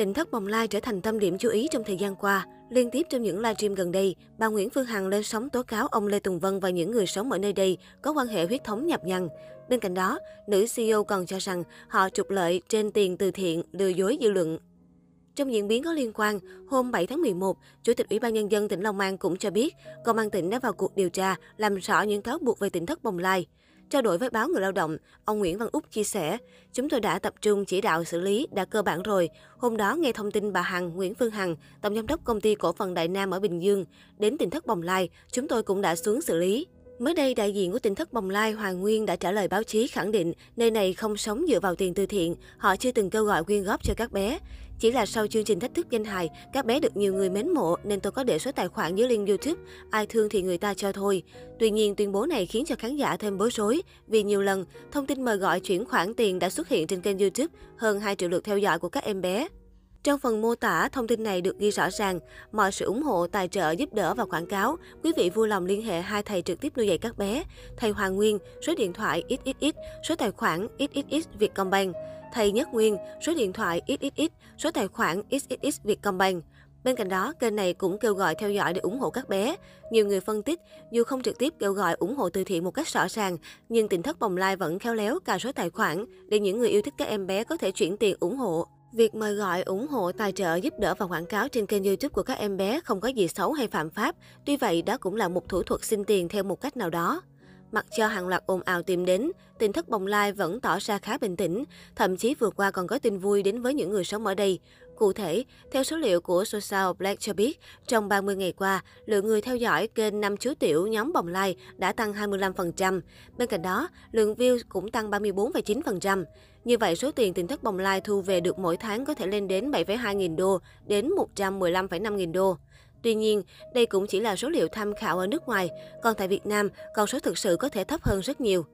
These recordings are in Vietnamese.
Tỉnh thất bồng lai trở thành tâm điểm chú ý trong thời gian qua. Liên tiếp trong những livestream gần đây, bà Nguyễn Phương Hằng lên sóng tố cáo ông Lê Tùng Vân và những người sống ở nơi đây có quan hệ huyết thống nhập nhằng. Bên cạnh đó, nữ CEO còn cho rằng họ trục lợi trên tiền từ thiện, lừa dối dư luận. Trong diễn biến có liên quan, hôm 7 tháng 11, Chủ tịch Ủy ban Nhân dân tỉnh Long An cũng cho biết, Công an tỉnh đã vào cuộc điều tra, làm rõ những cáo buộc về tỉnh thất bồng lai. Trao đổi với báo Người Lao động, ông Nguyễn Văn Úc chia sẻ, chúng tôi đã tập trung chỉ đạo xử lý, đã cơ bản rồi. Hôm đó nghe thông tin bà Hằng, Nguyễn Phương Hằng, tổng giám đốc công ty cổ phần Đại Nam ở Bình Dương, đến tỉnh thất Bồng Lai, chúng tôi cũng đã xuống xử lý. Mới đây, đại diện của tỉnh thất Bồng Lai Hoàng Nguyên đã trả lời báo chí khẳng định nơi này không sống dựa vào tiền từ thiện, họ chưa từng kêu gọi quyên góp cho các bé. Chỉ là sau chương trình thách thức danh hài, các bé được nhiều người mến mộ nên tôi có để số tài khoản dưới link YouTube, ai thương thì người ta cho thôi. Tuy nhiên, tuyên bố này khiến cho khán giả thêm bối rối vì nhiều lần thông tin mời gọi chuyển khoản tiền đã xuất hiện trên kênh YouTube hơn 2 triệu lượt theo dõi của các em bé. Trong phần mô tả, thông tin này được ghi rõ ràng, mọi sự ủng hộ, tài trợ, giúp đỡ và quảng cáo, quý vị vui lòng liên hệ hai thầy trực tiếp nuôi dạy các bé, thầy Hoàng Nguyên, số điện thoại XXX, số tài khoản XXX Vietcombank, thầy Nhất Nguyên, số điện thoại XXX, số tài khoản XXX Vietcombank. Bên cạnh đó, kênh này cũng kêu gọi theo dõi để ủng hộ các bé. Nhiều người phân tích, dù không trực tiếp kêu gọi ủng hộ từ thiện một cách rõ ràng, nhưng tỉnh thất bồng lai vẫn khéo léo cài số tài khoản để những người yêu thích các em bé có thể chuyển tiền ủng hộ. Việc mời gọi, ủng hộ, tài trợ, giúp đỡ và quảng cáo trên kênh YouTube của các em bé không có gì xấu hay phạm pháp. Tuy vậy, đó cũng là một thủ thuật xin tiền theo một cách nào đó. Mặc cho hàng loạt ồn ào tìm đến, tin thất bồng lai vẫn tỏ ra khá bình tĩnh. Thậm chí vừa qua còn có tin vui đến với những người sống ở đây. Cụ thể, theo số liệu của Social Black cho biết, trong 30 ngày qua, lượng người theo dõi kênh năm chú tiểu nhóm bồng lai đã tăng 25%. Bên cạnh đó, lượng view cũng tăng 34,9%. Như vậy, số tiền tỉnh thất bồng lai thu về được mỗi tháng có thể lên đến 7,2 nghìn đô đến 115,5 nghìn đô. Tuy nhiên, đây cũng chỉ là số liệu tham khảo ở nước ngoài, còn tại Việt Nam, con số thực sự có thể thấp hơn rất nhiều.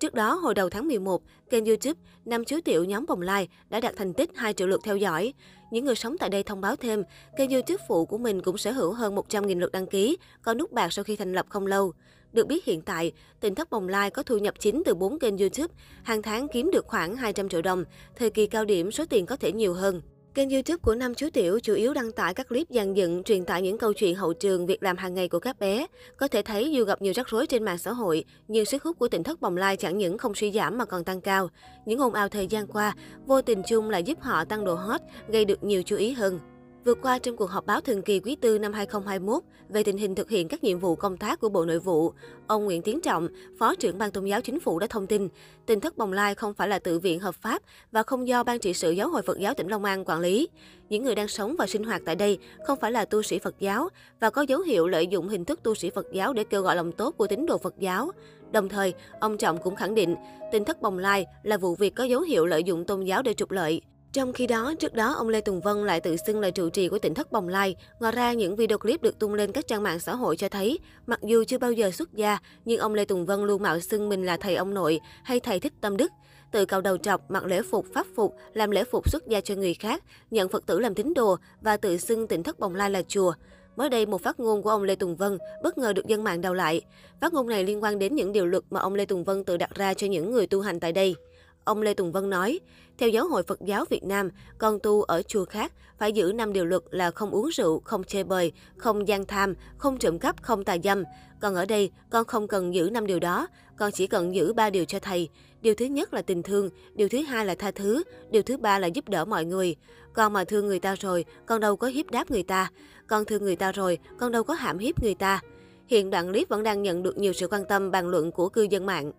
Trước đó, hồi đầu tháng 11, kênh YouTube Năm Chú Tiểu nhóm Bồng Lai đã đạt thành tích 2 triệu lượt theo dõi. Những người sống tại đây thông báo thêm, kênh YouTube phụ của mình cũng sở hữu hơn 100.000 lượt đăng ký, có nút bạc sau khi thành lập không lâu. Được biết hiện tại, tỉnh thất Bồng Lai có thu nhập chính từ 4 kênh YouTube, hàng tháng kiếm được khoảng 200 triệu đồng, thời kỳ cao điểm số tiền có thể nhiều hơn. Kênh YouTube của Năm Chú Tiểu chủ yếu đăng tải các clip dàn dựng, truyền tải những câu chuyện hậu trường, việc làm hàng ngày của các bé. Có thể thấy dù gặp nhiều rắc rối trên mạng xã hội, nhưng sức hút của tỉnh thất Bồng Lai chẳng những không suy giảm mà còn tăng cao. Những ồn ào thời gian qua, vô tình chung lại giúp họ tăng độ hot, gây được nhiều chú ý hơn. Vừa qua trong cuộc họp báo thường kỳ quý tư năm 2021 về tình hình thực hiện các nhiệm vụ công tác của Bộ Nội vụ, ông Nguyễn Tiến Trọng, Phó trưởng Ban Tôn giáo Chính phủ đã thông tin, tỉnh thất Bồng Lai không phải là tự viện hợp pháp và không do Ban trị sự Giáo hội Phật giáo tỉnh Long An quản lý. Những người đang sống và sinh hoạt tại đây không phải là tu sĩ Phật giáo và có dấu hiệu lợi dụng hình thức tu sĩ Phật giáo để kêu gọi lòng tốt của tín đồ Phật giáo. Đồng thời, ông Trọng cũng khẳng định, tỉnh thất Bồng Lai là vụ việc có dấu hiệu lợi dụng tôn giáo để trục lợi. Trong khi đó, trước đó ông Lê Tùng Vân lại tự xưng là trụ trì của tỉnh thất Bồng Lai. Ngoài ra, những video clip được tung lên các trang mạng xã hội cho thấy, mặc dù chưa bao giờ xuất gia, nhưng ông Lê Tùng Vân luôn mạo xưng mình là thầy ông nội hay thầy thích tâm đức. Tự cầu đầu trọc, mặc lễ phục, pháp phục, làm lễ phục xuất gia cho người khác, nhận Phật tử làm tín đồ và tự xưng tỉnh thất Bồng Lai là chùa. Mới đây, một phát ngôn của ông Lê Tùng Vân bất ngờ được dân mạng đào lại. Phát ngôn này liên quan đến những điều luật mà ông Lê Tùng Vân tự đặt ra cho những người tu hành tại đây. Ông Lê Tùng Vân nói, theo Giáo hội Phật giáo Việt Nam, con tu ở chùa khác phải giữ năm điều luật là không uống rượu, không chơi bời, không gian tham, không trộm cắp, không tà dâm. Còn ở đây, con không cần giữ năm điều đó, con chỉ cần giữ ba điều cho thầy. Điều thứ nhất là tình thương, điều thứ hai là tha thứ, điều thứ ba là giúp đỡ mọi người. Con mà thương người ta rồi, con đâu có hiếp đáp người ta. Con thương người ta rồi, con đâu có hãm hiếp người ta. Hiện đoạn clip vẫn đang nhận được nhiều sự quan tâm bàn luận của cư dân mạng.